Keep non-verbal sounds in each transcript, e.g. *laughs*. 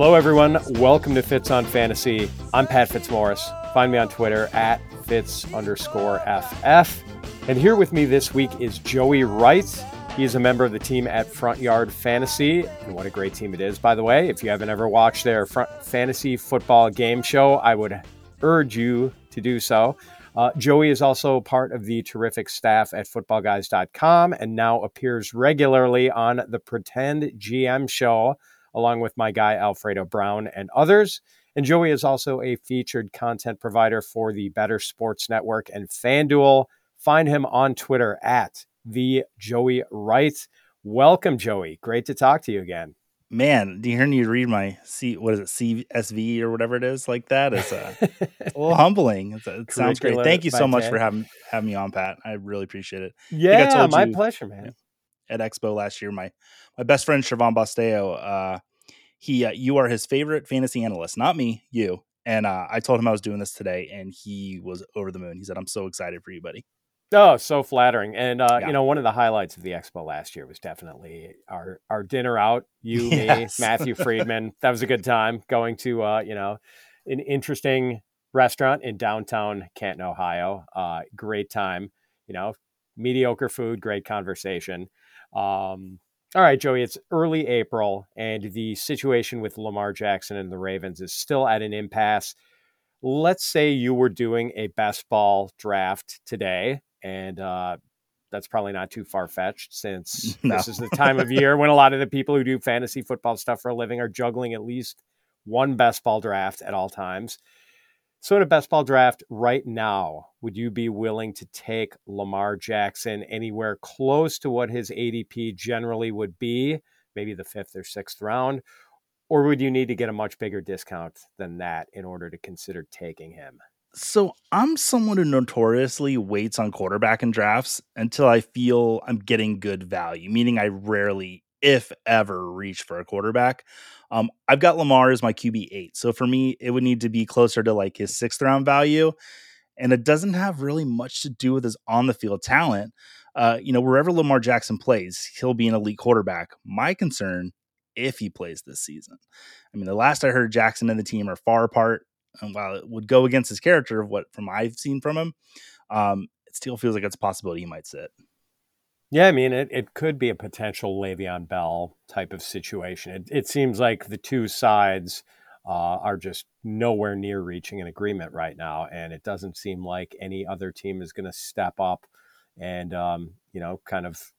Hello, everyone. Welcome to Fitz on Fantasy. I'm Pat Fitzmaurice. Find me on Twitter at Fitz underscore FF. And here with me this week is Joey Wright. He is a member of the team at Front Yard Fantasy. And what a great team it is, by the way. If you haven't ever watched their front fantasy football game show, I would urge you to do so. Uh, Joey is also part of the terrific staff at footballguys.com and now appears regularly on the Pretend GM show along with my guy Alfredo Brown and others. And Joey is also a featured content provider for the Better Sports Network and FanDuel. Find him on Twitter at the Joey Wright. Welcome, Joey. Great to talk to you again. Man, do you hear me read my C? What is it, CSV or whatever it is like that? It's a, a little humbling. It's a, it sounds great. Thank you so much for having having me on, Pat. I really appreciate it. Yeah, my you, pleasure, man. At Expo last year, my my best friend Siobhan Basteo, uh, he uh, you are his favorite fantasy analyst, not me, you. And uh, I told him I was doing this today, and he was over the moon. He said, "I'm so excited for you, buddy." Oh, so flattering. And uh, yeah. you know, one of the highlights of the expo last year was definitely our our dinner out. You, *laughs* yes. me, Matthew Freedman. that was a good time going to uh, you know, an interesting restaurant in downtown Canton, Ohio. Uh, great time. You know, mediocre food, great conversation. Um, all right, Joey, it's early April, and the situation with Lamar Jackson and the Ravens is still at an impasse. Let's say you were doing a best ball draft today, and uh, that's probably not too far fetched since *laughs* no. this is the time of year when a lot of the people who do fantasy football stuff for a living are juggling at least one best ball draft at all times. So, in a best ball draft right now, would you be willing to take Lamar Jackson anywhere close to what his ADP generally would be, maybe the fifth or sixth round? Or would you need to get a much bigger discount than that in order to consider taking him? So, I'm someone who notoriously waits on quarterback in drafts until I feel I'm getting good value, meaning I rarely, if ever, reach for a quarterback. Um, I've got Lamar as my QB eight. So for me, it would need to be closer to like his sixth round value. And it doesn't have really much to do with his on the field talent. Uh, you know, wherever Lamar Jackson plays, he'll be an elite quarterback. My concern, if he plays this season, I mean, the last I heard, Jackson and the team are far apart. And while it would go against his character of what from I've seen from him, um, it still feels like it's a possibility he might sit. Yeah, I mean, it, it could be a potential Le'Veon Bell type of situation. It, it seems like the two sides uh, are just nowhere near reaching an agreement right now, and it doesn't seem like any other team is going to step up and um, you know kind of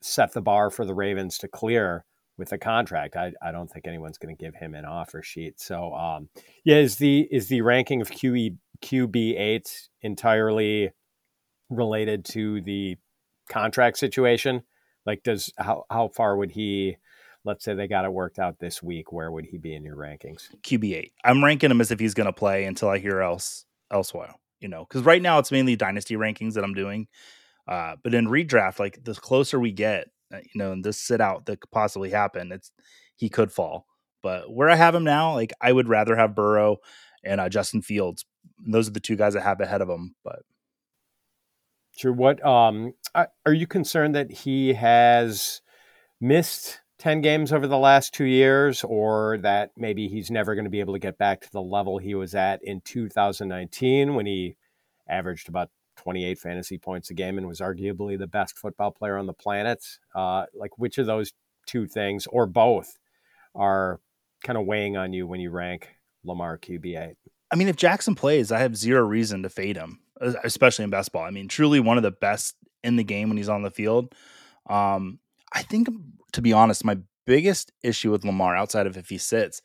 set the bar for the Ravens to clear with the contract. I, I don't think anyone's going to give him an offer sheet. So um, yeah, is the is the ranking of QE QB eight entirely related to the contract situation? Like, does how how far would he? Let's say they got it worked out this week. Where would he be in your rankings? QB eight. I'm ranking him as if he's going to play until I hear else elsewhere. You know, because right now it's mainly dynasty rankings that I'm doing. Uh, but in redraft, like the closer we get, uh, you know, and this sit out that could possibly happen, it's he could fall. But where I have him now, like I would rather have Burrow and uh, Justin Fields. those are the two guys I have ahead of him. But Sure. What um are you concerned that he has missed 10 games over the last 2 years or that maybe he's never going to be able to get back to the level he was at in 2019 when he averaged about 28 fantasy points a game and was arguably the best football player on the planet? Uh like which of those two things or both are kind of weighing on you when you rank Lamar QB8? I mean, if Jackson plays, I have zero reason to fade him especially in best ball. I mean, truly one of the best in the game when he's on the field. Um, I think, to be honest, my biggest issue with Lamar, outside of if he sits,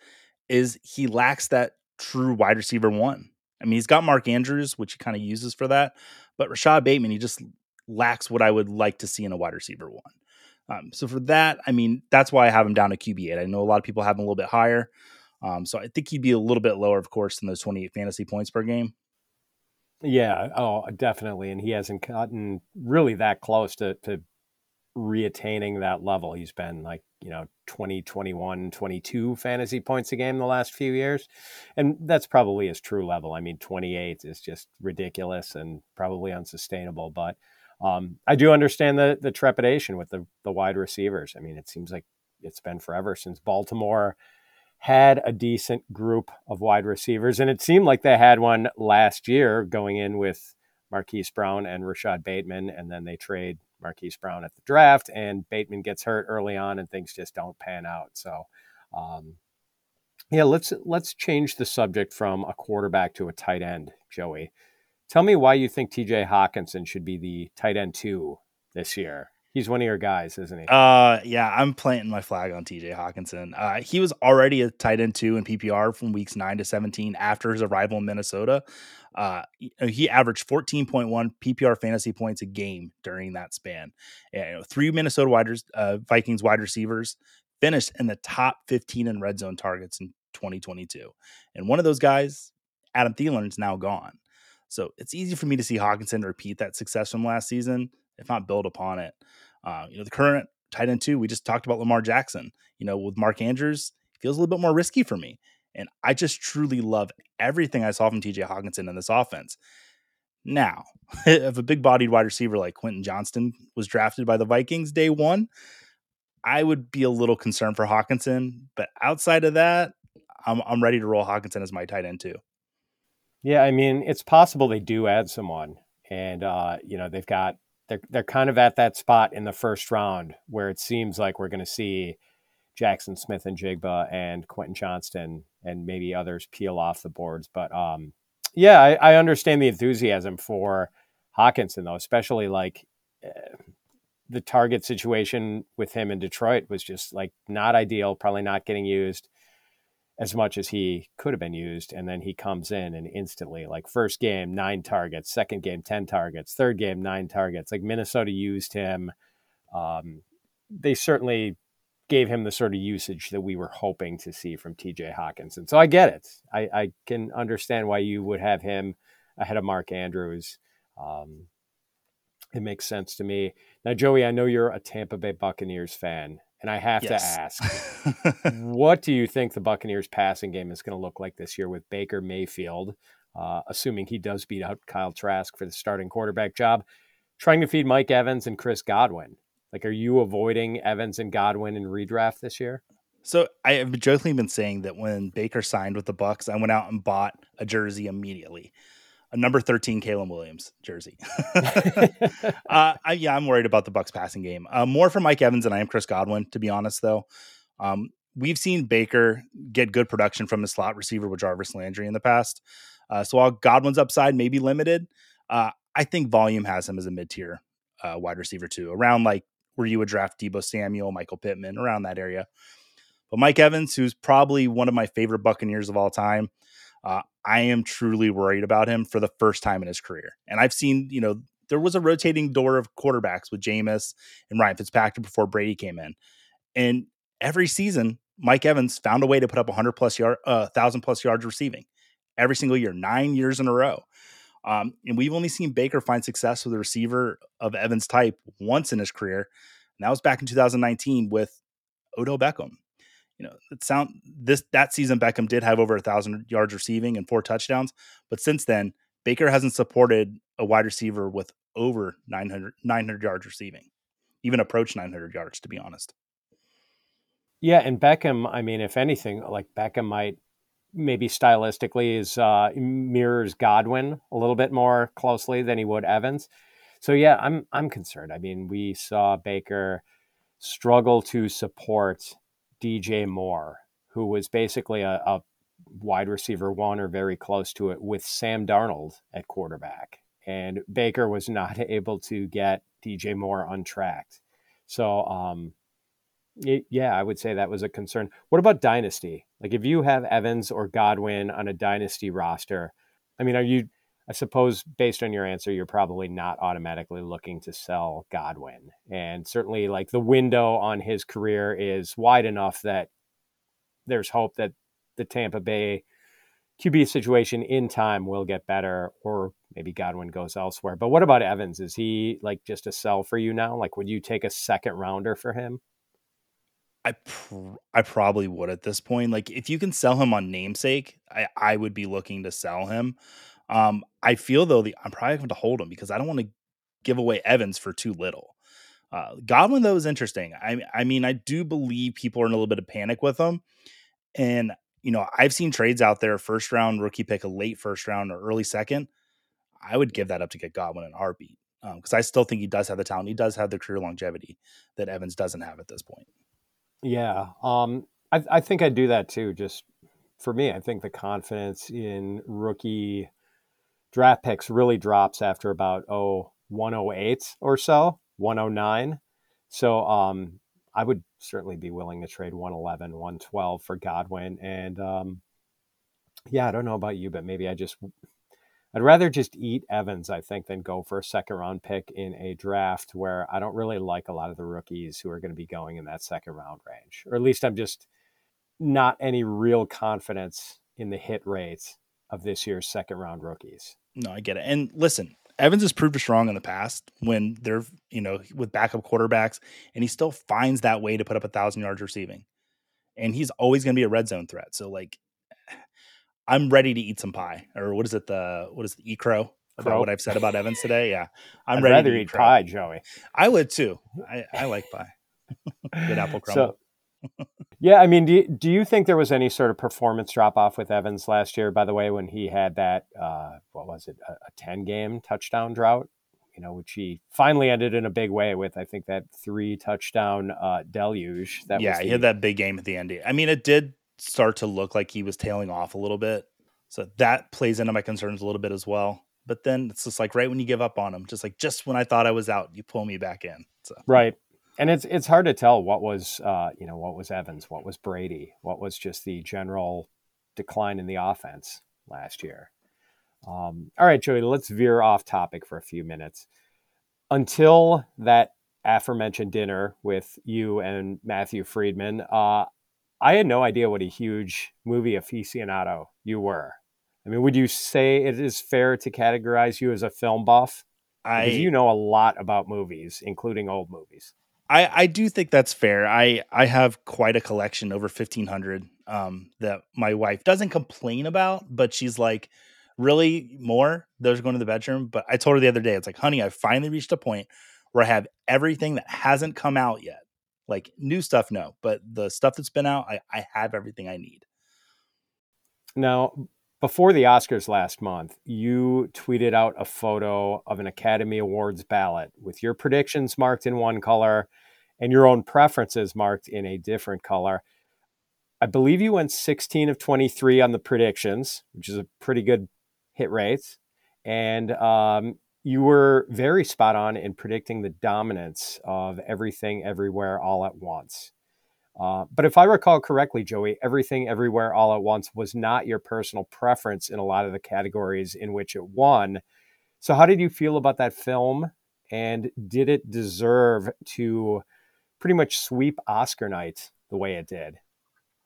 is he lacks that true wide receiver one. I mean, he's got Mark Andrews, which he kind of uses for that, but Rashad Bateman, he just lacks what I would like to see in a wide receiver one. Um, so for that, I mean, that's why I have him down to QB eight. I know a lot of people have him a little bit higher. Um, so I think he'd be a little bit lower, of course, than those 28 fantasy points per game. Yeah, oh, definitely. And he hasn't gotten really that close to, to reattaining that level. He's been like, you know, 20, 21, 22 fantasy points a game the last few years. And that's probably his true level. I mean, 28 is just ridiculous and probably unsustainable. But um, I do understand the, the trepidation with the, the wide receivers. I mean, it seems like it's been forever since Baltimore had a decent group of wide receivers, and it seemed like they had one last year going in with Marquise Brown and Rashad Bateman, and then they trade Marquise Brown at the draft, and Bateman gets hurt early on, and things just don't pan out. So, um, yeah, let's let's change the subject from a quarterback to a tight end, Joey. Tell me why you think T.J. Hockenson should be the tight end two this year. He's one of your guys, isn't he? Uh, yeah, I'm planting my flag on TJ Hockenson. Uh, he was already a tight end two in PPR from weeks nine to 17 after his arrival in Minnesota. Uh, he averaged 14.1 PPR fantasy points a game during that span. And, you know, three Minnesota wide, uh, Vikings wide receivers finished in the top 15 in red zone targets in 2022. And one of those guys, Adam Thielen, is now gone. So it's easy for me to see Hockenson repeat that success from last season, if not build upon it. Uh, you know, the current tight end two, we just talked about Lamar Jackson. You know, with Mark Andrews, feels a little bit more risky for me. And I just truly love everything I saw from TJ Hockenson in this offense. Now, *laughs* if a big bodied wide receiver like Quentin Johnston was drafted by the Vikings day one, I would be a little concerned for Hockenson. But outside of that, I'm, I'm ready to roll Hockenson as my tight end too. Yeah, I mean, it's possible they do add someone. And, uh, you know, they've got, they're, they're kind of at that spot in the first round where it seems like we're going to see Jaxon Smith-Njigba and Quentin Johnston and maybe others peel off the boards. But um, yeah, I, I, understand the enthusiasm for Hockenson though, especially like uh, the target situation with him in Detroit was just like not ideal, probably not getting used as much as he could have been used. And then he comes in and instantly, like first game, nine targets, second game, 10 targets, third game, nine targets. Like Minnesota used him. Um, they certainly gave him the sort of usage that we were hoping to see from TJ Hockenson. So I get it. I, I can understand why you would have him ahead of Mark Andrews. Um, it makes sense to me. Now, Joey, I know you're a Tampa Bay Buccaneers fan, and I have yes. to ask, *laughs* what do you think the Buccaneers passing game is going to look like this year with Baker Mayfield, uh, assuming he does beat out Kyle Trask for the starting quarterback job, trying to feed Mike Evans and Chris Godwin? Like, are you avoiding Evans and Godwin in redraft this year? So I have jokingly been saying that when Baker signed with the Bucs, I went out and bought a jersey immediately, a number thirteen Caleb Williams jersey. *laughs* *laughs* uh, I, yeah, I'm worried about the Bucs passing game. Uh, more for Mike Evans than I am Chris Godwin, to be honest. Though um, we've seen Baker get good production from his slot receiver with Jarvis Landry in the past. Uh, so while Godwin's upside may be limited, uh, I think volume has him as a mid tier uh, wide receiver too, around like where you would draft Deebo Samuel, Michael Pittman, around that area. But Mike Evans, who's probably one of my favorite Buccaneers of all time, uh, I am truly worried about him for the first time in his career. And I've seen, you know, there was a rotating door of quarterbacks with Jameis and Ryan Fitzpatrick before Brady came in. And every season, Mike Evans found a way to put up 100 plus yard, uh, thousand plus yards receiving every single year, nine years in a row. Um, and we've only seen Baker find success with a receiver of Evans type once in his career. And that was back in 2019 with Odell Beckham. You know, it sound this that season Beckham did have over a thousand yards receiving and four touchdowns, but since then Baker hasn't supported a wide receiver with over 900, 900 yards receiving, even approach 900 yards, to be honest. Yeah, and Beckham, I mean, if anything, like Beckham might maybe stylistically is uh, mirrors Godwin a little bit more closely than he would Evans. So yeah, I'm I'm concerned. I mean, we saw Baker struggle to support DJ Moore, who was basically a, a wide receiver one or very close to it with Sam Darnold at quarterback. And Baker was not *laughs* able to get DJ Moore untracked. So um, it, yeah, I would say that was a concern. What about dynasty? Like if you have Evans or Godwin on a dynasty roster, I mean, are you? I suppose based on your answer, you're probably not automatically looking to sell Godwin, and certainly like the window on his career is wide enough that there's hope that the Tampa Bay QB situation in time will get better, or maybe Godwin goes elsewhere. But what about Evans? Is he like just a sell for you now? Like, would you take a second rounder for him? I pr- I probably would at this point. Like if you can sell him on namesake, I I would be looking to sell him. Um, I feel though the I'm probably going to hold him because I don't want to give away Evans for too little. Uh, Godwin though is interesting. I I mean I do believe people are in a little bit of panic with him, And, you know, I've seen trades out there, first round rookie pick, a late first round or early second. I would give that up to get Godwin in a heartbeat because um, I still think he does have the talent. He does have the career longevity that Evans doesn't have at this point. Yeah. Um, I, I think I'd do that too. Just for me, I think the confidence in rookie draft picks really drops after about, oh, 108 or so, 109. So um, I would certainly be willing to trade 111, 112 for Godwin. And um, yeah, I don't know about you, but maybe I just I'd rather just eat Evans, I think, than go for a second round pick in a draft where I don't really like a lot of the rookies who are going to be going in that second round range. Or at least I'm just not any real confidence in the hit rates of this year's second round rookies. No, I get it. And listen, Evans has proved strong in the past when they're, you know, with backup quarterbacks, and he still finds that way to put up a thousand yards receiving. And he's always going to be a red zone threat. So, like, *sighs* I'm ready to eat some pie, or what is it? The what is the e crow about what I've said about Evans today? *laughs* Yeah, I'm I'd ready rather to eat, eat pie, Joey. I would too. I, I like pie. *laughs* Good apple crumble. So, yeah, I mean, do you, do you think there was any sort of performance drop off with Evans last year? By the way, when he had that, uh, what was it, a, a ten game touchdown drought, you know, which he finally ended in a big way with, I think that three touchdown uh, deluge. That yeah, the, he had that big game at the end. I mean, it did start to look like he was tailing off a little bit. So that plays into my concerns a little bit as well. But then it's just like right when you give up on him, just like just when I thought I was out, you pull me back in. So right, and it's it's hard to tell what was uh, you know what was Evans, what was Brady, what was just the general decline in the offense last year. Um, all right, Joey, let's veer off topic for a few minutes. Until that aforementioned dinner with you and Matthew Freedman, uh, I had no idea what a huge movie aficionado you were. I mean, would you say it is fair to categorize you as a film buff? I because you know a lot about movies, including old movies. I, I do think that's fair. I, I have quite a collection, over fifteen hundred, um, that my wife doesn't complain about, but she's like, really more. Those are going to the bedroom. But I told her the other day, it's like, honey, I finally reached a point where I have everything that hasn't come out yet. Like new stuff, no, but the stuff that's been out, I, I have everything I need. Now, before the Oscars last month, you tweeted out a photo of an Academy Awards ballot with your predictions marked in one color and your own preferences marked in a different color. I believe you went 16 of 23 on the predictions, which is a pretty good hit rate. And um, you were very spot on in predicting the dominance of everything everywhere all at once. Uh, but if I recall correctly, Joey, everything everywhere all at once was not your personal preference in a lot of the categories in which it won. So, how did you feel about that film? And did it deserve to pretty much sweep Oscar night the way it did?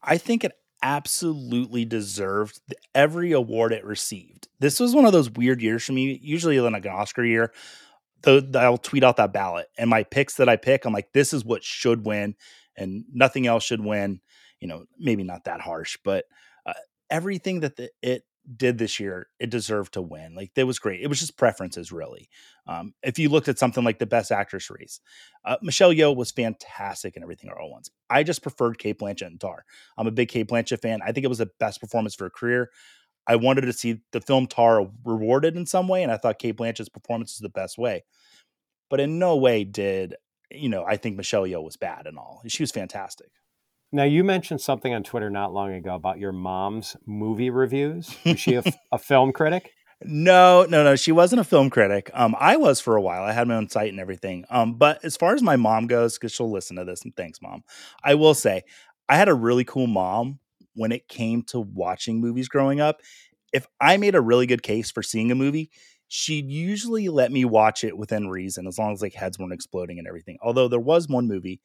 I think it absolutely deserved every award it received. This was one of those weird years for me. Usually, like an Oscar year, I'll tweet out that ballot and my picks that I pick. I'm like, this is what should win, and nothing else should win. You know, maybe not that harsh, but uh, everything that the, it did this year, it deserved to win. Like it was great. It was just preferences, really. Um, if you looked at something like the best actress race, uh, Michelle Yeoh was fantastic in everything all at once. I just preferred Cate Blanchett and Tar. I'm a big Cate Blanchett fan. I think it was the best performance for her career. I wanted to see the film Tar rewarded in some way, and I thought Cate Blanchett's performance was the best way. But in no way did you know I think Michelle Yeoh was bad and all. She was fantastic. Now, you mentioned something on Twitter not long ago about your mom's movie reviews. *laughs* Is she a, a film critic? No, no, no. She wasn't a film critic. Um, I was for a while. I had my own site and everything. Um, but as far as my mom goes, because she'll listen to this, and thanks, mom. I will say, I had a really cool mom when it came to watching movies growing up. If I made a really good case for seeing a movie, she'd usually let me watch it within reason, as long as like heads weren't exploding and everything. Although there was one movie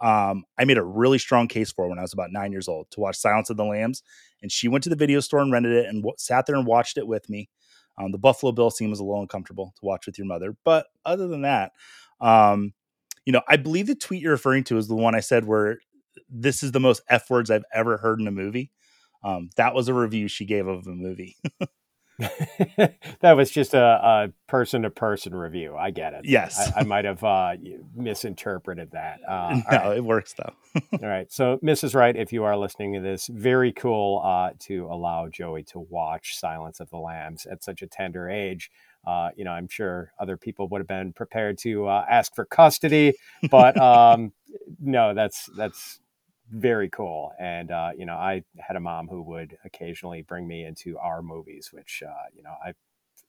um, I made a really strong case for when I was about nine years old to watch Silence of the Lambs, and she went to the video store and rented it and w- sat there and watched it with me. Um, the Buffalo Bill scene was a little uncomfortable to watch with your mother, but other than that, um, you know, I believe the tweet you're referring to is the one I said where this is the most f words I've ever heard in a movie. Um, that was a review she gave of a movie. *laughs* *laughs* that was just a person to person review. I get it. Yes. I, I might have uh, misinterpreted that. Uh, *laughs* no, right. it works though. *laughs* all right. So, Mrs. Wright, if you are listening to this, very cool uh, to allow Joey to watch Silence of the Lambs at such a tender age. Uh, you know, I'm sure other people would have been prepared to uh, ask for custody, but um, no, that's that's very cool. And uh, you know, I had a mom who would occasionally bring me into our movies, which uh, you know I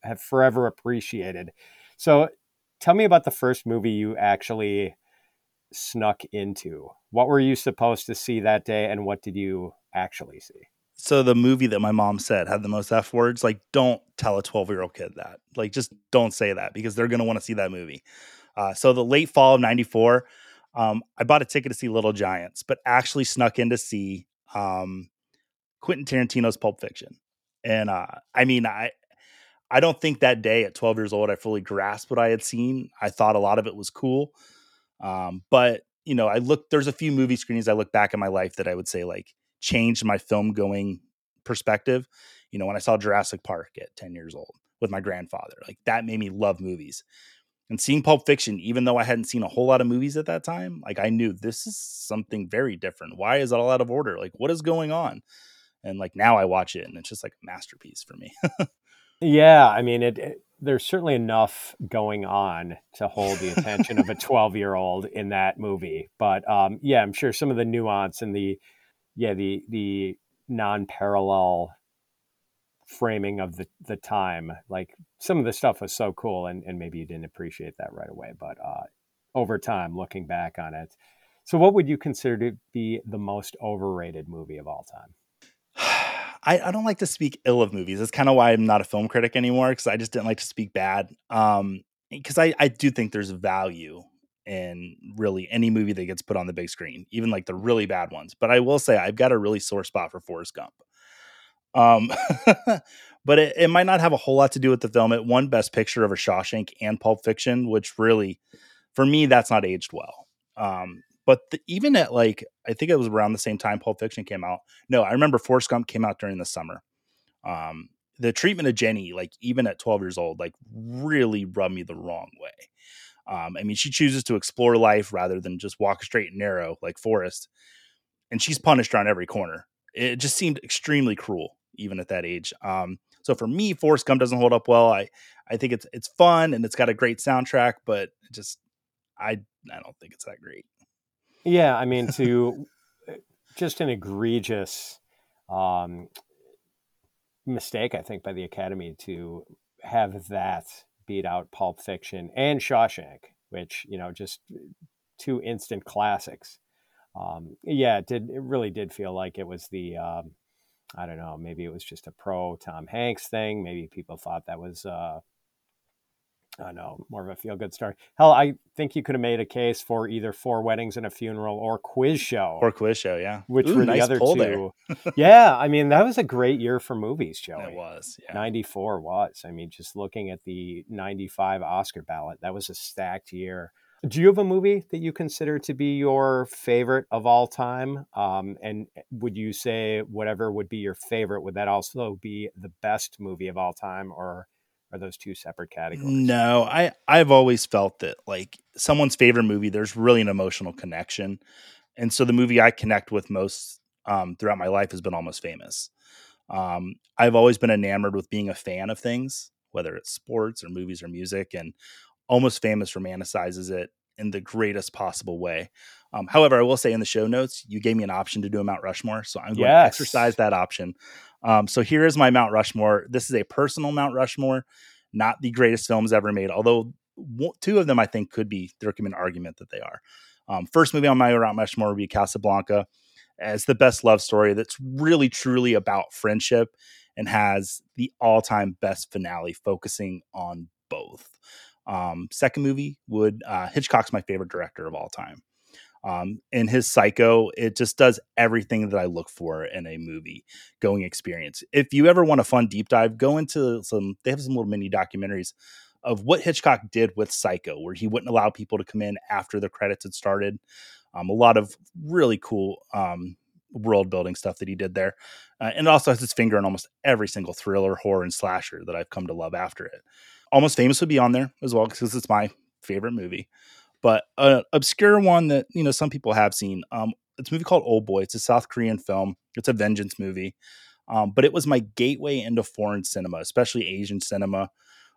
have forever appreciated. So, tell me about the first movie you actually snuck into. What were you supposed to see that day, and what did you actually see? So the movie that my mom said had the most F words. Like, don't tell a 12 year old kid that. Like, just don't say that because they're gonna want to see that movie. Uh, so the late fall of '94, um, I bought a ticket to see Little Giants, but actually snuck in to see um, Quentin Tarantino's Pulp Fiction. And uh, I mean, I I don't think that day at 12 years old I fully grasped what I had seen. I thought a lot of it was cool, um, but you know, I look. There's a few movie screenings I look back in my life that I would say like changed my film going perspective. You know, when I saw Jurassic Park at 10 years old with my grandfather, like that made me love movies and seeing Pulp Fiction, even though I hadn't seen a whole lot of movies at that time, like I knew this is something very different. Why is it all out of order? Like, what is going on? And like now I watch it and it's just like a masterpiece for me. *laughs* yeah, I mean, it, it, There's certainly enough going on to hold the attention of a *laughs* 12 year old in that movie, but um, yeah, I'm sure some of the nuance and the yeah the the non parallel framing of the the time like some of the stuff was so cool and, and maybe you didn't appreciate that right away but uh, over time looking back on it so what would you consider to be the most overrated movie of all time? *sighs* I, I don't like to speak ill of movies. That's kind of why i'm not a film critic anymore because i just didn't like to speak bad um because I, I do think there's value in really any movie that gets put on the big screen even like the really bad ones but i will say i've got a really sore spot for forrest gump um, *laughs* but it, it, might not have a whole lot to do with the film. It won Best Picture over Shawshank and Pulp Fiction, which really, for me, that's not aged well. Um, but the, even at like, I think it was around the same time Pulp Fiction came out. No, I remember Forrest Gump came out during the summer. Um, the treatment of Jenny, like even at 12 years old, like really rubbed me the wrong way. Um, I mean, she chooses to explore life rather than just walk straight and narrow like Forrest, and she's punished around every corner. It just seemed extremely cruel even at that age. Um, so for me, Forrest Gump doesn't hold up well. I I think it's it's fun and it's got a great soundtrack, but just I I don't think it's that great. Yeah, I mean *laughs* to uh, just an egregious um, mistake, I think, by the Academy to have that beat out Pulp Fiction and Shawshank, which you know just two instant classics. Um, yeah, it did it really did feel like it was the um, I don't know, maybe it was just a pro Tom Hanks thing. Maybe people thought that was, uh, I don't know, more of a feel good story. Hell, I think you could have made a case for either Four Weddings and a Funeral or Quiz Show. Or Quiz Show, yeah. Which Ooh, were nice the other two. *laughs* yeah, I mean, that was a great year for movies, Joey. It was. Yeah. 94 was. I mean, just looking at the 95 Oscar ballot, that was a stacked year. Do you have a movie that you consider to be your favorite of all time? Um, and eh, would you say whatever would be your favorite, would that also be the best movie of all time, or are those two separate categories? No, I I've always felt that like someone's favorite movie, there's really an emotional connection, and so the movie I connect with most um, throughout my life has been Almost Famous. Um, I've always been enamored with being a fan of things, whether it's sports or movies or music, and Almost Famous romanticizes it in the greatest possible way. Um, however, I will say in the show notes, you gave me an option to do a Mount Rushmore, so I'm going yes. to exercise that option. Um, so here is my Mount Rushmore. This is a personal Mount Rushmore, not the greatest films ever made, although two of them I think could be there can be an argument that they are. Um, first movie on my Mount Rushmore would be Casablanca, as the best love story that's really truly about friendship and has the all-time best finale focusing on both. Um, second movie would uh, Hitchcock's my favorite director of all time. Um, in his Psycho, it just does everything that I look for in a movie going experience. If you ever want a fun deep dive, go into some. They have some little mini documentaries of what Hitchcock did with Psycho, where he wouldn't allow people to come in after the credits had started. Um, a lot of really cool um, world building stuff that he did there. Uh, and it also has his finger on almost every single thriller, horror, and slasher that I've come to love after it. Almost Famous would be on there as well because it's my favorite movie. But an obscure one that you know some people have seen. Um, it's a movie called Old Boy. It's a South Korean film. It's a vengeance movie. Um, but it was my gateway into foreign cinema, especially Asian cinema,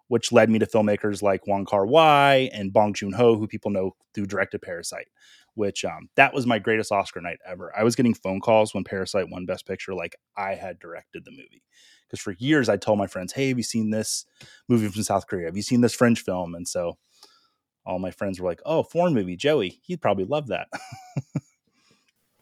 which led me to filmmakers like Wong Kar Wai and Bong Joon Ho, who people know through directed Parasite. Which um, that was my greatest Oscar night ever. I was getting phone calls when Parasite won Best Picture, like I had directed the movie. Because for years I told my friends, "Hey, have you seen this movie from South Korea? Have you seen this French film?" And so all my friends were like, "Oh, foreign movie, Joey, he'd probably love that." *laughs*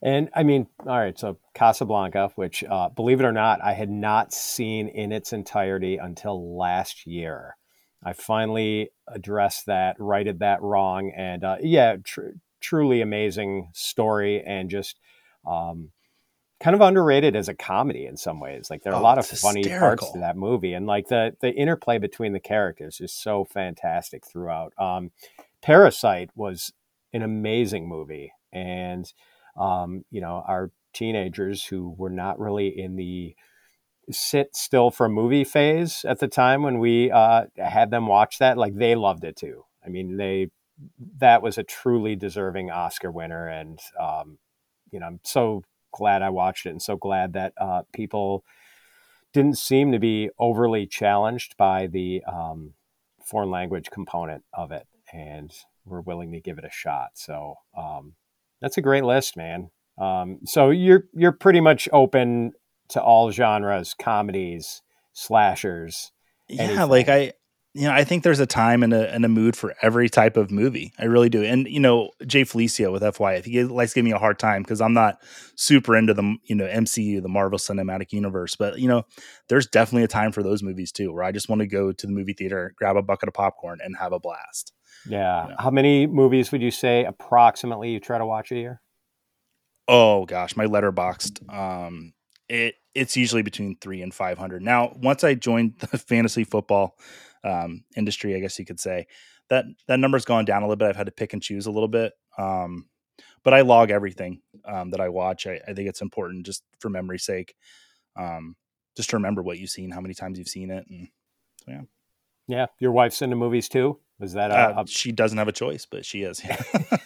And I mean, all right, so Casablanca, which, uh, believe it or not, I had not seen in its entirety until last year. I finally addressed that, righted that wrong, and uh, yeah, tr- truly amazing story and just um, kind of underrated as a comedy in some ways. Like there are oh, a lot of funny hysterical. parts to that movie, and like the the interplay between the characters is so fantastic throughout. Um, Parasite was an amazing movie, and um, you know, our teenagers who were not really in the sit still for a movie phase at the time when we uh, had them watch that, like they loved it too. I mean, they that was a truly deserving Oscar winner, and um, you know, I'm so glad I watched it, and so glad that uh, people didn't seem to be overly challenged by the um, foreign language component of it, and were willing to give it a shot. So um, that's a great list, man. Um, so you're you're pretty much open to all genres, comedies, slashers. Anything. Yeah, like I, you know, I think there's a time and a, and a mood for every type of movie. I really do. And you know, Jay Felicio with FYF, he likes giving me a hard time because I'm not super into the you know MCU, the Marvel Cinematic Universe. But you know, there's definitely a time for those movies too, where I just want to go to the movie theater, grab a bucket of popcorn, and have a blast. Yeah. You know? How many movies would you say approximately you try to watch a year? Oh gosh, my Letterboxd. Um, it it's usually between three and five hundred. Now, once I joined *laughs* the fantasy football um, industry, I guess you could say that that number's gone down a little bit. I've had to pick and choose a little bit. Um, but I log everything um, that I watch. I, I, think it's important just for memory's sake, um, just to remember what you've seen, how many times you've seen it, and so yeah. Yeah, your wife's into movies too. Is that a, uh, she doesn't have a choice, but she is.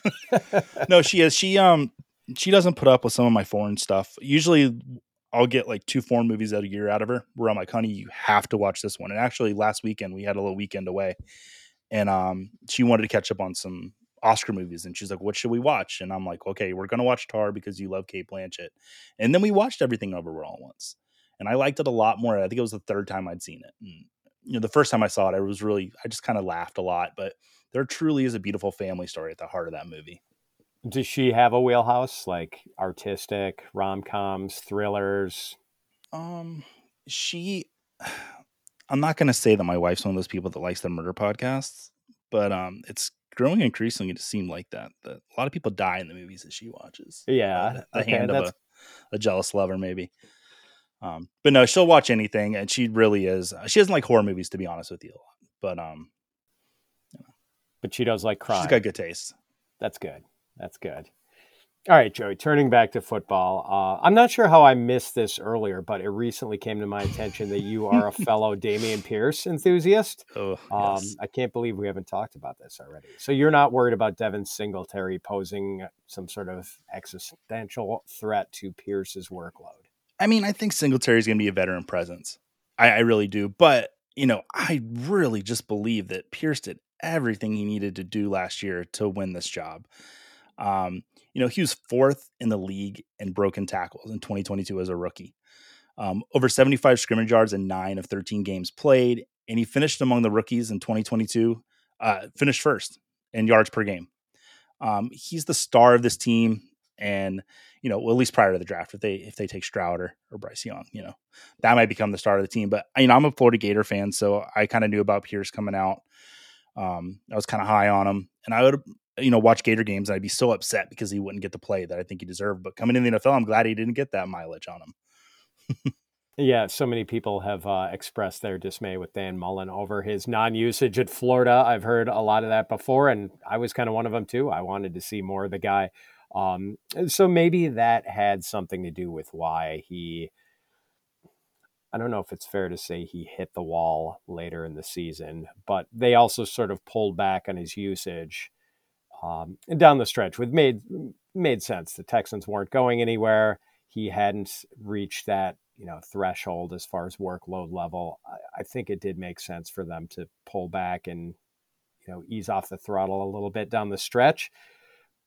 *laughs* *laughs* no, she is. She um she doesn't put up with some of my foreign stuff. Usually, I'll get like two foreign movies out a year out of her. Where I'm like, honey, you have to watch this one. And actually, last weekend we had a little weekend away, and um she wanted to catch up on some Oscar movies, and she's like, "What should we watch?" And I'm like, "Okay, we're gonna watch Tar because you love Cate Blanchett." And then we watched everything over all once, and I liked it a lot more. I think it was the third time I'd seen it. And you know, the first time I saw it, I was really, I just kind of laughed a lot. But there truly is a beautiful family story at the heart of that movie. Does she have a wheelhouse like artistic rom coms, thrillers? Um, she. *sighs* I'm not going to say that my wife's one of those people that likes the murder podcasts, but um, it's growing increasingly to seem like that. That a lot of people die in the movies that she watches. Yeah, the, the okay, hand of a, a jealous lover, maybe. Um, but no, she'll watch anything, and she really is. Uh, she doesn't like horror movies, to be honest with you. A lot. But um, you know, but she does like crime. She's got good taste. That's good. That's good. All right, Joey. Turning back to football, uh, I'm not sure how I missed this earlier, but it recently came to my attention that you are a *laughs* fellow Dameon Pierce enthusiast. Oh, um, yes. I can't believe we haven't talked about this already. So you're not worried about Devin Singletary posing some sort of existential threat to Pierce's workload? I mean, I think Singletary is going to be a veteran presence. I, I really do. But, you know, I really just believe that Pierce did everything he needed to do last year to win this job. Um, you know, he was fourth in the league in broken tackles in 2022 as a rookie. Um, over 75 scrimmage yards in nine of 13 games played, and he finished among the rookies in 2022. Uh, finished first in yards per game. Um, he's the star of this team, and you know, well, at least prior to the draft, if they if they take Stroud or, or Bryce Young, you know, that might become the start of the team. But you know, I'm a Florida Gator fan, so I kind of knew about Pierce coming out. Um, I was kind of high on him, and I would you know watch Gator games. And I'd be so upset because he wouldn't get the play that I think he deserved. But coming in the NFL, I'm glad he didn't get that mileage on him. Yeah, so many people have uh, expressed their dismay with Dan Mullen over his non-usage at Florida. I've heard a lot of that before, and I was kind of one of them too. I wanted to see more of the guy Um, so maybe that had something to do with why he. I don't know if it's fair to say he hit the wall later in the season, but they also sort of pulled back on his usage um, and down the stretch, with made made sense. The Texans weren't going anywhere. He hadn't reached that you know threshold as far as workload level. I, I think it did make sense for them to pull back and you know ease off the throttle a little bit down the stretch.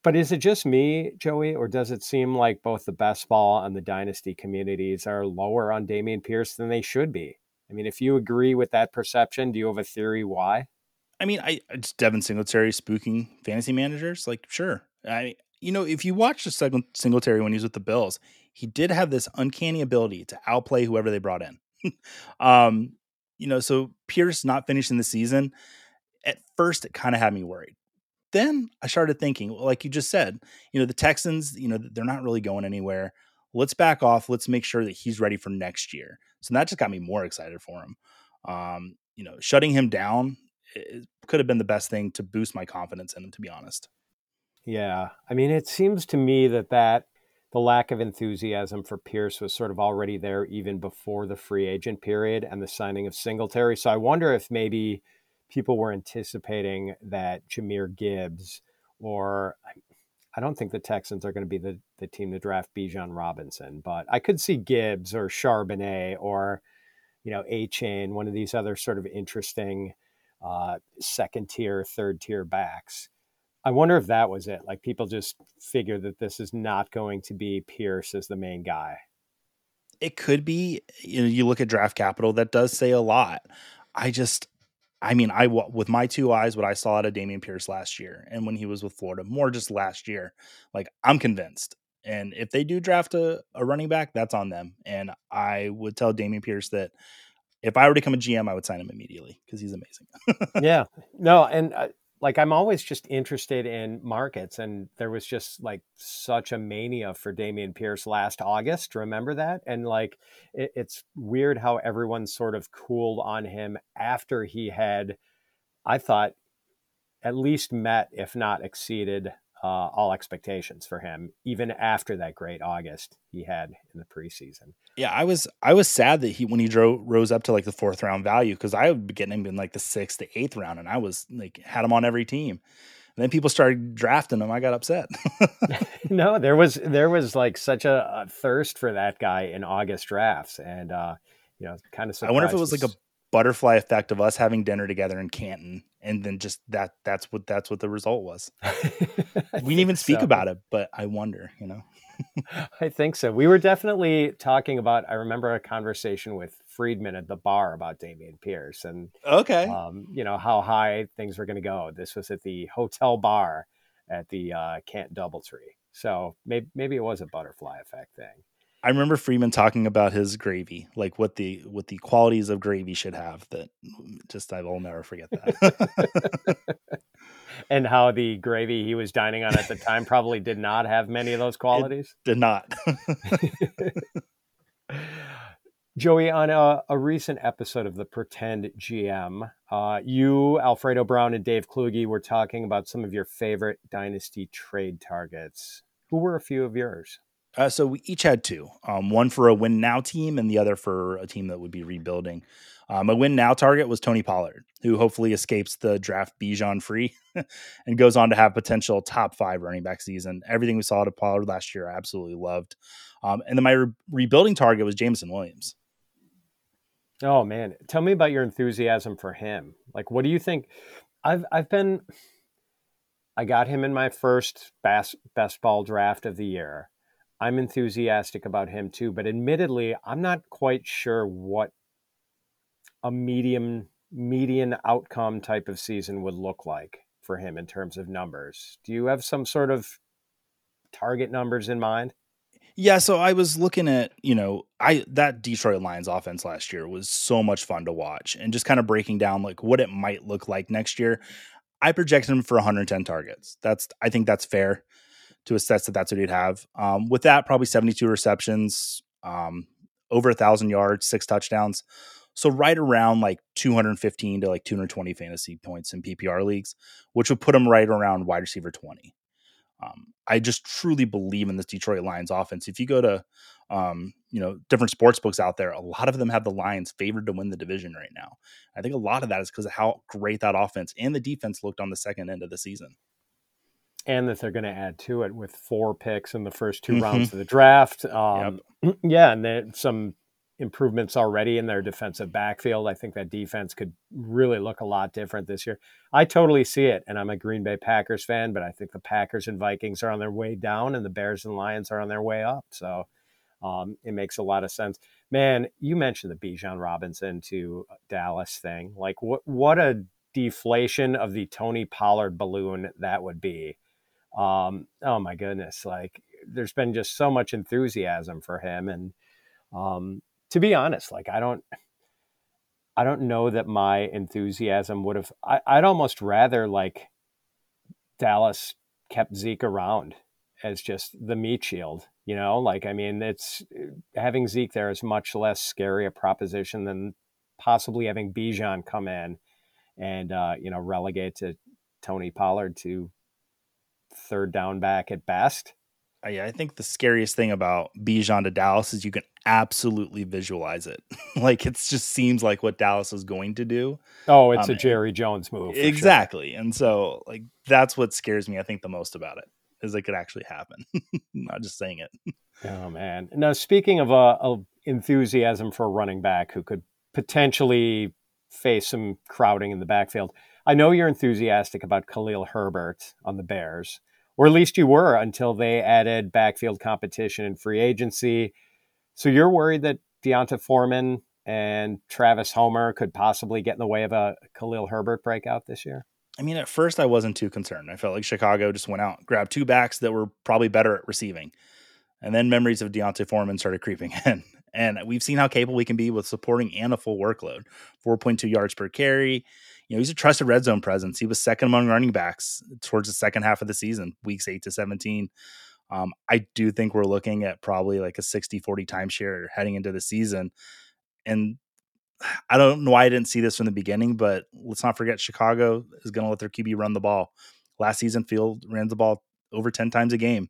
But is it just me, Joey, or does it seem like both the best ball and the dynasty communities are lower on Dameon Pierce than they should be? I mean, if you agree with that perception, do you have a theory why? I mean, I it's Devin Singletary spooking fantasy managers. Like, sure. I you know, if you watch the Singletary when he was with the Bills, he did have this uncanny ability to outplay whoever they brought in. *laughs* um, you know, so Pierce not finishing the season, at first it kind of had me worried. Then I started thinking, well, like you just said, you know, the Texans, you know, they're not really going anywhere. Let's back off. Let's make sure that he's ready for next year. So that just got me more excited for him. Um, you know, shutting him down could have been the best thing to boost my confidence in him, to be honest. Yeah. I mean, it seems to me that that the lack of enthusiasm for Pierce was sort of already there even before the free agent period and the signing of Singletary. So I wonder if maybe people were anticipating that Jahmyr Gibbs or I don't think the Texans are going to be the, the team to draft Bijan Robinson, but I could see Gibbs or Charbonnet or, you know, Achane, one of these other sort of interesting uh, second tier, third tier backs. I wonder if that was it. Like people just figure that this is not going to be Pierce as the main guy. It could be. You know, you look at draft capital, that does say a lot. I just, I mean, I with my two eyes, what I saw out of Dameon Pierce last year, and when he was with Florida, more just last year, like I'm convinced. And if they do draft a, a running back, that's on them. And I would tell Dameon Pierce that if I were to become a GM, I would sign him immediately because he's amazing. *laughs* yeah, no, and uh, like I'm always just interested in markets, and there was just like such a mania for Dameon Pierce last August. Remember that? And like it, it's weird how everyone sort of cooled on him after he had, I thought, at least met, if not exceeded, uh, all expectations for him, even after that great August he had in the preseason. Yeah, I was I was sad that he when he drove rose up to like the fourth round value because I would be getting him in like the sixth to eighth round, and I was like had him on every team. And then people started drafting him. I got upset. *laughs* *laughs* no, there was there was like such a, a, thirst for that guy in August drafts, and uh, you know, kind of. I wonder if it was like a butterfly effect of us having dinner together in Canton, and then just that that's what that's what the result was. *laughs* we didn't even speak so. about it, but I wonder, you know. *laughs* I think so. We were definitely talking about. I remember a conversation with Freedman at the bar about Dameon Pierce, and okay, um, you know how high things were going to go. This was at the hotel bar at the uh, Canton DoubleTree, so maybe maybe it was a butterfly effect thing. I remember Freedman talking about his gravy, like what the what the qualities of gravy should have. That just I will never forget that. *laughs* and how the gravy he was dining on at the time probably did not have many of those qualities. It did not. *laughs* *laughs* Joey, on a, a, recent episode of the Pretend GM, uh, you, Alfredo Brown, and Dave Kluge were talking about some of your favorite dynasty trade targets. Who were a few of yours? Uh, so we each had two, um, one for a win now team and the other for a team that would be rebuilding. Um, a win now target was Tony Pollard, who hopefully escapes the draft Bijan free *laughs* and goes on to have potential top five running back season. Everything we saw to Pollard last year, I absolutely loved. Um, and then my re- rebuilding target was Jameson Williams. Oh man, tell me about your enthusiasm for him. Like, what do you think? I've I've been, I got him in my first best best ball draft of the year I'm enthusiastic about him too, but admittedly, I'm not quite sure what a medium median outcome type of season would look like for him in terms of numbers. Do you have some sort of target numbers in mind? Yeah, so I was looking at, you know, I that Detroit Lions offense last year was so much fun to watch and just kind of breaking down like what it might look like next year. I projected him for 110 targets. That's I think that's fair to assess that that's what he'd have. Um, with that, probably 72 receptions, um, over a thousand yards, six touchdowns. So right around like 215 to like 220 fantasy points in PPR leagues, which would put him right around wide receiver 20. Um, I just truly believe in this Detroit Lions offense. If you go to, um, you know, different sports books out there, a lot of them have the Lions favored to win the division right now. I think a lot of that is because of how great that offense and the defense looked on the second end of the season. And that they're going to add to it with four picks in the first 2 mm-hmm. rounds of the draft. Um, yep. *clears throat* Yeah, and then some improvements already in their defensive backfield. I think that defense could really look a lot different this year. I totally see it, and I'm a Green Bay Packers fan, but I think the Packers and Vikings are on their way down, and the Bears and Lions are on their way up. So um, it makes a lot of sense. Man, you mentioned the Bijan Robinson to Dallas thing. Like, what what a deflation of the Tony Pollard balloon that would be. Um, oh my goodness! Like, there's been just so much enthusiasm for him, and um, to be honest, like I don't I don't know that my enthusiasm would have I, I'd almost rather like Dallas kept Zeke around as just the meat shield, you know? Like I mean it's having Zeke there is much less scary a proposition than possibly having Bijan come in and uh, you know, relegate to Tony Pollard to third down back at best. I think the scariest thing about Bijan to Dallas is you can absolutely visualize it. *laughs* like it just seems like what Dallas is going to do. Oh, it's um, a Jerry Jones move. Exactly. Sure. And so like that's what scares me I think the most about it is it could actually happen. *laughs* Not just saying it. Oh man. Now speaking of uh of enthusiasm for a running back who could potentially face some crowding in the backfield. I know you're enthusiastic about Khalil Herbert on the Bears or at least you were until they added backfield competition and free agency. So you're worried that D'Onta Foreman and Travis Homer could possibly get in the way of a Khalil Herbert breakout this year? I mean, at first I wasn't too concerned. I felt like Chicago just went out, grabbed two backs that were probably better at receiving. And then memories of D'Onta Foreman started creeping *laughs* in. And we've seen how capable we can be with supporting and a full workload 4.2 yards per carry, you know, he's a trusted red zone presence. He was second among running backs towards the second half of the season, weeks eight to 17. Um, I do think we're looking at probably like a 60 40 timeshare heading into the season. And *sighs* I don't know why I didn't see this from the beginning, but let's not forget Chicago is going to let their QB run the ball. Last season, Field ran the ball over 10 times a game.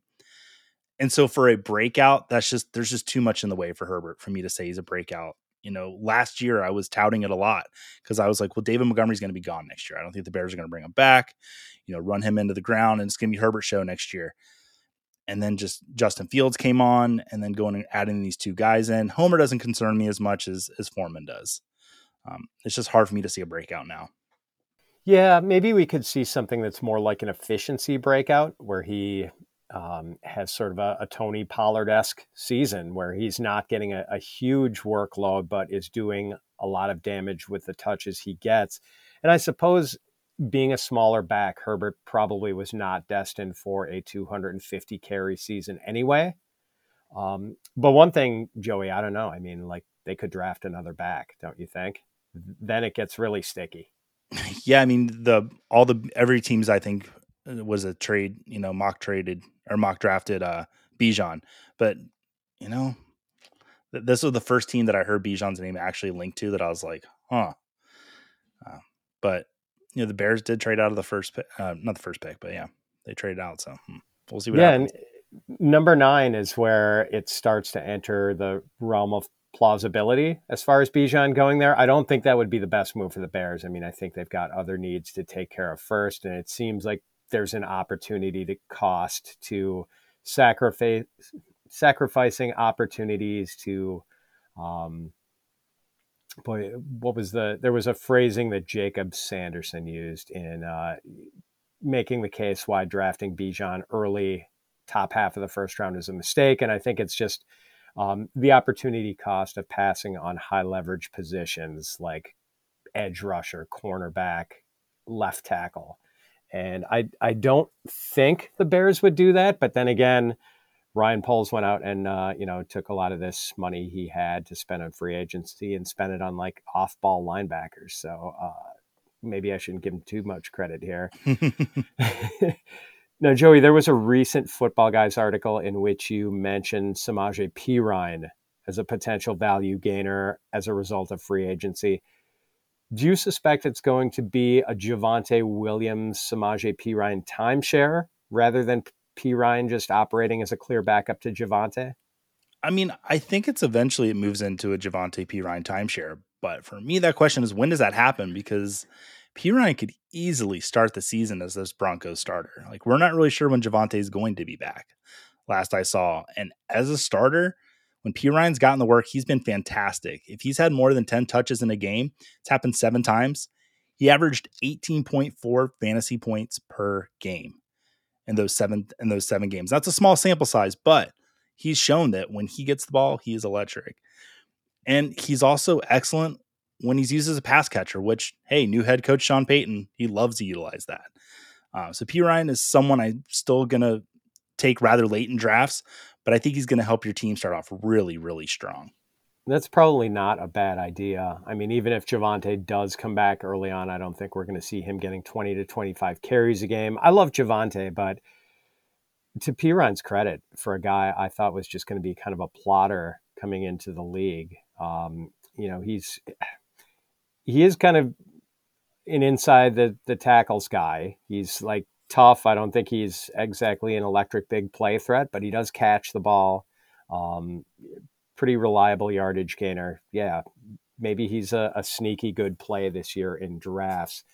And so for a breakout, that's just, there's just too much in the way for Herbert for me to say he's a breakout you know, last year I was touting it a lot because I was like, well, David Montgomery's going to be gone next year. I don't think the Bears are going to bring him back, you know, run him into the ground, and it's going to be Herbert show next year. And then just Justin Fields came on, and then going and adding these two guys in. Homer doesn't concern me as much as as Foreman does. Um, it's just hard for me to see a breakout now. Yeah, maybe we could see something that's more like an efficiency breakout where he um, has sort of a, a Tony Pollard esque season where he's not getting a, a, huge workload, but is doing a lot of damage with the touches he gets. And I suppose being a smaller back, Herbert probably was not destined for a 250 carry season anyway. Um, but one thing, Joey, I don't know. I mean, like they could draft another back, don't you think? Then it gets really sticky. *laughs* Yeah, I mean the all the every teams I think was a trade, you know, mock traded or mock drafted uh Bijan. But you know, th- this was the first team that I heard Bijan's name actually linked to that I was like, huh. Uh, but you know, the Bears did trade out of the first pick, uh, not the first pick, but yeah, they traded out. So hmm, we'll see what yeah, happens. And number nine is where it starts to enter the realm of plausibility as far as Bijan going there. I don't think that would be the best move for the Bears. I mean, I think they've got other needs to take care of first, and it seems like there's an opportunity to cost to sacrifice sacrificing opportunities to um boy what was the there was a phrasing that Jacob Sanderson used in uh making the case why drafting Bijan early top half of the first round is a mistake and I think it's just um, the opportunity cost of passing on high leverage positions like edge rusher, cornerback, left tackle. And I I don't think the Bears would do that, but then again, Ryan Poles went out and uh, you know took a lot of this money he had to spend on free agency and spent it on like off ball linebackers. So uh, maybe I shouldn't give him too much credit here. *laughs* now, Joey, there was a recent Football Guys article in which you mentioned Samaje Perine as a potential value gainer as a result of free agency. Do you suspect it's going to be a Javonte Williams, Samaje Perine timeshare rather than Perine just operating as a clear backup to Javonte? I mean, I think it's eventually it moves into a Javonte Perine timeshare. But for me, that question is when does that happen? Because Perine could easily start the season as this Broncos starter. Like we're not really sure when Javonte is going to be back. Last I saw, and as a starter, when Perine's gotten the work, he's been fantastic. If he's had more than 10 touches in a game, it's happened seven times. He averaged 18.4 fantasy points per game in those seven in those seven games. That's a small sample size, but he's shown that when he gets the ball, he is electric. And he's also excellent when he's used as a pass catcher, which, hey, new head coach Sean Payton, he loves to utilize that. Uh, so Perine is someone I'm still going to take rather late in drafts, but I think he's going to help your team start off really, really strong. That's probably not a bad idea. I mean, even if Javonte does come back early on, I don't think we're going to see him getting 20 to 25 carries a game. I love Javonte, but to Perine's credit, for a guy I thought was just going to be kind of a plotter coming into the league, um, you know, he's he is kind of an inside the the tackles guy. He's like tough. I don't think he's exactly an electric big play threat, but he does catch the ball. Um, pretty reliable yardage gainer. Yeah, maybe he's a, a, sneaky good play this year in drafts.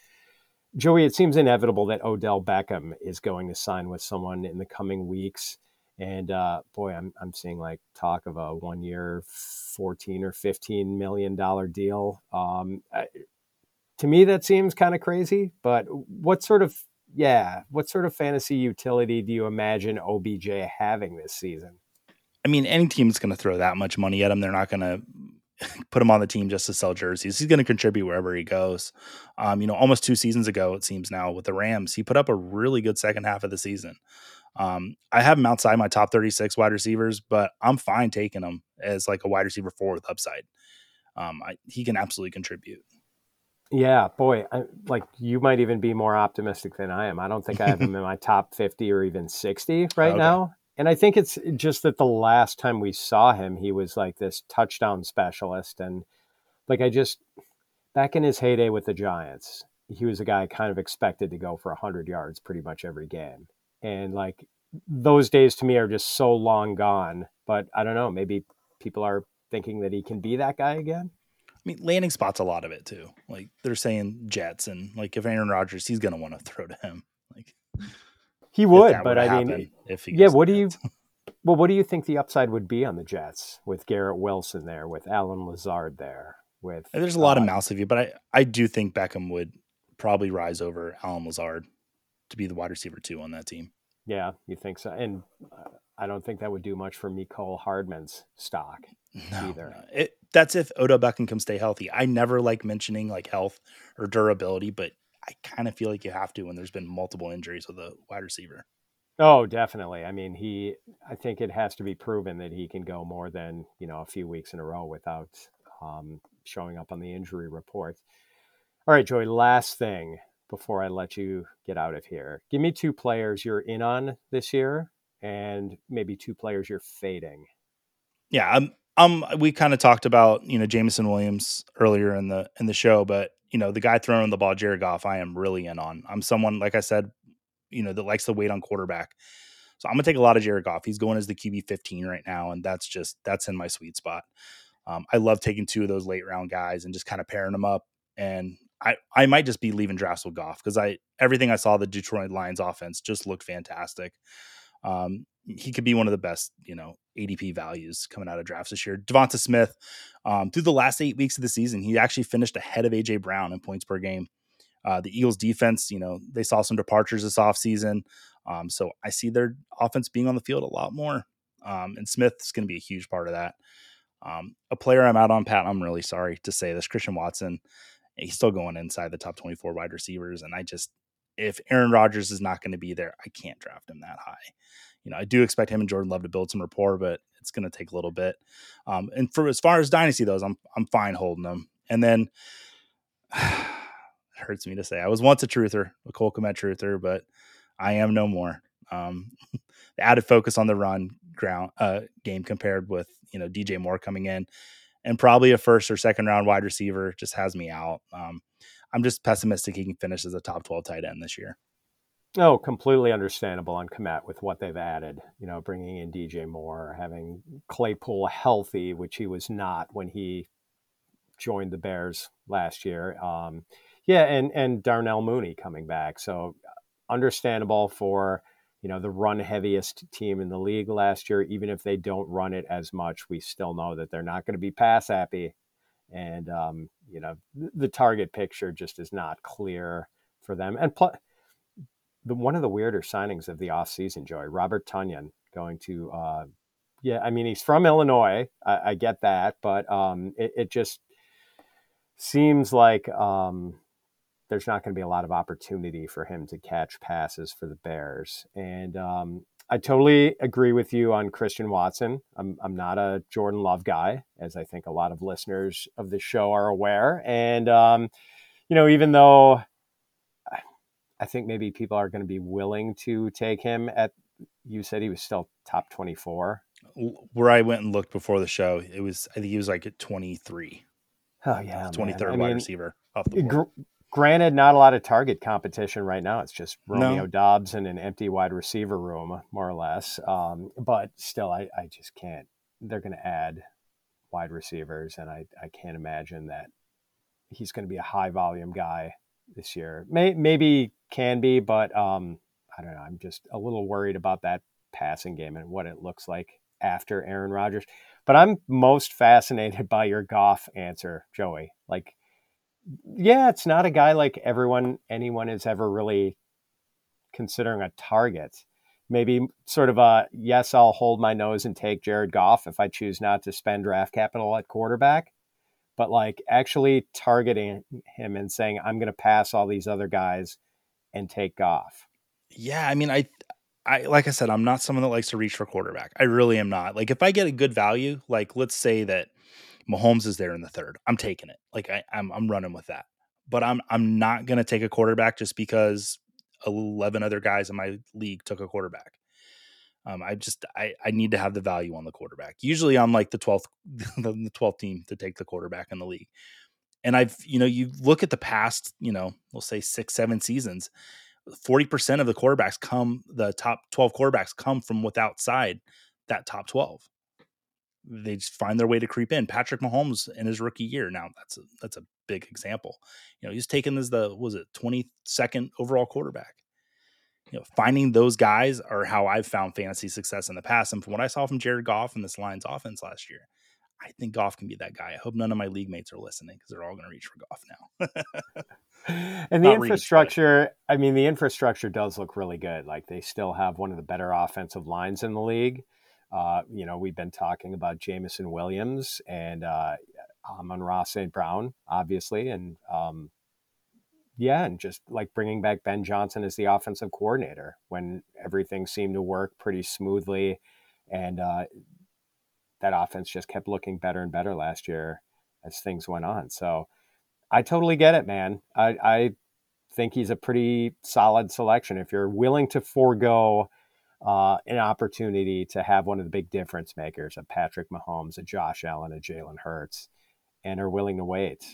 Joey, it seems inevitable that Odell Beckham is going to sign with someone in the coming weeks. And uh, boy, I'm, I'm seeing like talk of a one year, 14 or 15 million dollar deal. Um, I, to me, that seems kind of crazy, but what sort of yeah, what sort of fantasy utility do you imagine OBJ having this season? I mean, any team's going to throw that much money at him. They're not going *laughs* to put him on the team just to sell jerseys. He's going to contribute wherever he goes. Um, you know, almost two seasons ago, it seems now with the Rams, he put up a really good second half of the season. Um, I have him outside my top 36 wide receivers, but I'm fine taking him as like a wide receiver four with upside. Um, I, he can absolutely contribute. Yeah, boy, I, like you might even be more optimistic than I am. I don't think I have him in my *laughs* top 50 or even 60 right okay. now. And I think it's just that the last time we saw him, he was like this touchdown specialist. And like I just, back in his heyday with the Giants, he was a guy kind of expected to go for 100 yards pretty much every game. And like those days to me are just so long gone. But I don't know, maybe people are thinking that he can be that guy again. I mean, landing spots a lot of it too. Like they're saying Jets, and like if Aaron Rodgers, he's gonna want to throw to him. Like he would, but I mean, if he yeah, what do you? *laughs* Well, what do you think the upside would be on the Jets with Garrett Wilson there, with Allen Lazard there, with? There's a lot uh, of mouths of you, but I I do think Beckham would probably rise over Allen Lazard to be the wide receiver two on that team. Yeah, you think so? And uh, I don't think that would do much for Mecole Hardman's stock *laughs* no, either. It, that's if Odell Beckham can stay healthy. I never like mentioning like health or durability, but I kind of feel like you have to when there's been multiple injuries with a wide receiver. Oh, definitely. I mean, he. I think it has to be proven that he can go more than you know a few weeks in a row without um, showing up on the injury report. All right, Joey. Last thing before I let you get out of here, give me two players you're in on this year, and maybe two players you're fading. Yeah, I'm um, we kind of talked about you know Jameson Williams earlier in the in the show, but you know the guy throwing the ball, Jared Goff, I am really in on. I'm someone like I said, you know that likes to wait on quarterback, so I'm gonna take a lot of Jared Goff. He's going as the QB 15 right now, and that's just that's in my sweet spot. Um, I love taking two of those late round guys and just kind of pairing them up. And I I might just be leaving drafts with Goff because I everything I saw the Detroit Lions offense just looked fantastic. Um, he could be one of the best, you know, ADP values coming out of drafts this year. DeVonta Smith, um, through the last eight weeks of the season, he actually finished ahead of AJ Brown in points per game. Uh, the Eagles defense, you know, they saw some departures this offseason. Um, so I see their offense being on the field a lot more. Um, and Smith is going to be a huge part of that. Um, a player I'm out on, Pat, I'm really sorry to say this, Christian Watson, he's still going inside the top 24 wide receivers. And I just, if Aaron Rodgers is not going to be there, I can't draft him that high you know, I do expect him and Jordan Love to build some rapport, but it's going to take a little bit. Um, and for as far as dynasty goes, I'm I'm fine holding them. And then *sighs* it hurts me to say I was once a truther, a Cole truther, but I am no more. Um, *laughs* the added focus on the run ground uh, game compared with you know DJ Moore coming in, and probably a first or second round wide receiver just has me out. Um, I'm just pessimistic he can finish as a top 12 tight end this year. Oh, completely understandable on Kmet with what they've added. You know, bringing in DJ Moore, having Claypool healthy, which he was not when he joined the Bears last year. Um, yeah, and and Darnell Mooney coming back. So understandable for you know the run heaviest team in the league last year. Even if they don't run it as much, we still know that they're not going to be pass happy, and um, you know the target picture just is not clear for them. And plus, the one of the weirder signings of the offseason, Joey Robert Tonyan going to. Uh, yeah, I mean he's from Illinois. I, I get that, but um, it, it, just seems like um, there's not going to be a lot of opportunity for him to catch passes for the Bears. And um, I totally agree with you on Christian Watson. I'm, I'm not a Jordan Love guy, as I think a lot of listeners of the show are aware. And, um, you know, even though I think maybe people are going to be willing to take him at, you said he was still top 24. Where I went and looked before the show, it was, I think he was like at 23. Oh, yeah. 23rd wide receiver off the board. Gr- Granted, not a lot of target competition right now. It's just Romeo no. Doubs and an empty wide receiver room, more or less. Um, but still, I, I just can't. They're going to add wide receivers, and I, I can't imagine that he's going to be a high volume guy this year. May, maybe can be, but um, I don't know. I'm just a little worried about that passing game and what it looks like after Aaron Rodgers. But I'm most fascinated *laughs* by your Goff answer, Joey. Like yeah, it's not a guy like everyone, anyone is ever really considering a target. Maybe sort of a yes, I'll hold my nose and take Jared Goff if I choose not to spend draft capital at quarterback. But like actually targeting him and saying, I'm going to pass all these other guys and take Goff. Yeah. I mean, I, I, like I said, I'm not someone that likes to reach for quarterback. I really am not. Like, if I get a good value, like let's say that Mahomes is there in the third. I'm taking it. Like I, I'm I'm running with that. But I'm I'm not gonna take a quarterback just because eleven other guys in my league took a quarterback. Um, I just I, I need to have the value on the quarterback. Usually I'm like the twelfth *laughs* the twelfth team to take the quarterback in the league. And I've you know you look at the past you know we'll say six seven seasons, forty percent of the quarterbacks come the top twelve quarterbacks come from without outside that top twelve they just find their way to creep in. Patrick Mahomes in his rookie year. Now that's a, that's a big example. You know, he's taken as the was it 22nd overall quarterback. You know, finding those guys are how I've found fantasy success in the past. And from what I saw from Jared Goff and this Lions offense last year, I think Goff can be that guy. I hope none of my league mates are listening because they're all going to reach for Goff now. *laughs* *laughs* and the infrastructure, reach, I mean, the infrastructure does look really good. Like they still have one of the better offensive lines in the league. Uh, you know, we've been talking about Jameson Williams and uh, Amon-Ra St. Brown, obviously, and um, yeah, and just like bringing back Ben Johnson as the offensive coordinator when everything seemed to work pretty smoothly, and uh, that offense just kept looking better and better last year as things went on. So I totally get it, man. I, I think he's a pretty solid selection if you're willing to forego uh, an opportunity to have one of the big difference makers, a Patrick Mahomes, a Josh Allen, a Jalen Hurts, and are willing to wait.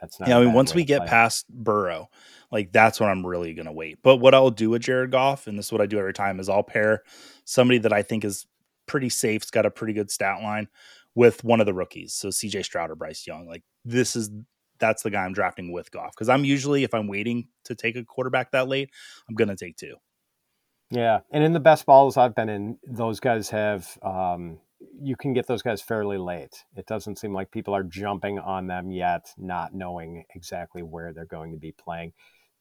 That's not. Yeah, I mean, once we get past Burrow, like that's when I'm really going to wait. But what I'll do with Jared Goff, and this is what I do every time, is I'll pair somebody that I think is pretty safe, has got a pretty good stat line, with one of the rookies. So C.J. Stroud or Bryce Young. Like this is that's the guy I'm drafting with Goff because I'm usually if I'm waiting to take a quarterback that late, I'm going to take two. Yeah, and in the best balls I've been in, those guys have um, you can get those guys fairly late. It doesn't seem like people are jumping on them yet, not knowing exactly where they're going to be playing.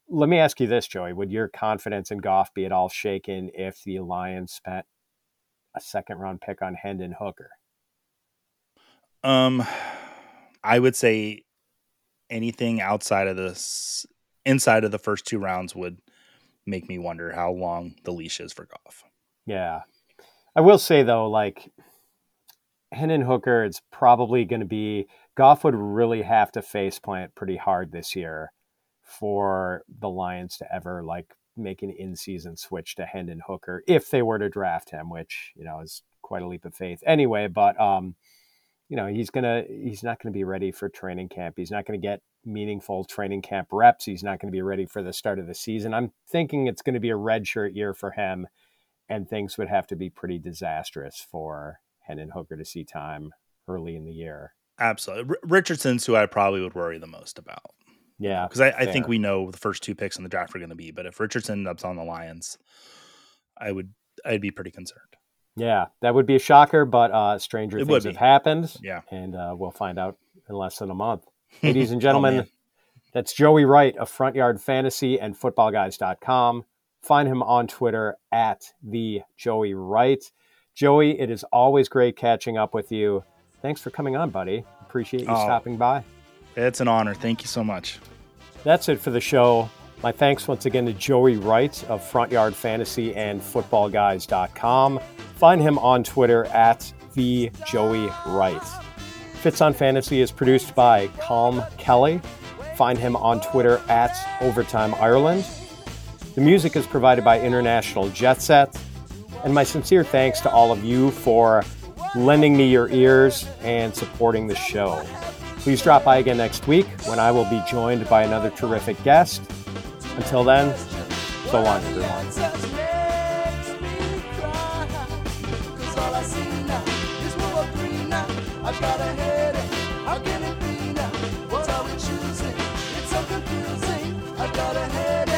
Let me ask you this, Joey: Would your confidence in Goff be at all shaken if the Lions spent a second round pick on Hendon Hooker? Um, I would say anything outside of this, inside of the first two rounds, would make me wonder how long the leash is for Goff. Yeah. I will say though, like Hendon Hooker, it's probably going to be Goff would really have to face plant pretty hard this year for the Lions to ever like make an in-season switch to Hendon Hooker if they were to draft him, which you know is quite a leap of faith anyway. But um, you know, he's gonna he's not gonna be ready for training camp. He's not gonna get meaningful training camp reps. He's not gonna be ready for the start of the season. I'm thinking it's gonna be a redshirt year for him, and things would have to be pretty disastrous for Hendon Hooker to see time early in the year. Absolutely, R- Richardson's who I probably would worry the most about. Yeah, because I, I, think we know the first two picks in the draft are going to be. But if Richardson ends up on the Lions, I would I'd be pretty concerned. Yeah, that would be a shocker, but uh, stranger it things have happened. Yeah, and uh, we'll find out in less than a month. *laughs* Ladies and gentlemen, oh, that's Joey Wright of Front Yard Fantasy and FootballGuys.com. Find him on Twitter at the Joey Wright. Joey, it is always great catching up with you. Thanks for coming on, buddy. Appreciate you oh, stopping by. It's an honor. Thank you so much. That's it for the show. My thanks once again to Joey Wright of Front Yard Fantasy and FootballGuys.com. Find him on Twitter at the Joey Wright. Fitz on Fantasy is produced by Colm Kelly. Find him on Twitter at Overtime Ireland. The music is provided by International Jet Set. And my sincere thanks to all of you for lending me your ears and supporting the show. Please drop by again next week when I will be joined by another terrific guest. Until then, so long, everyone. I got a headache. How can it be now? What are we choosing? It's so confusing. I got a headache.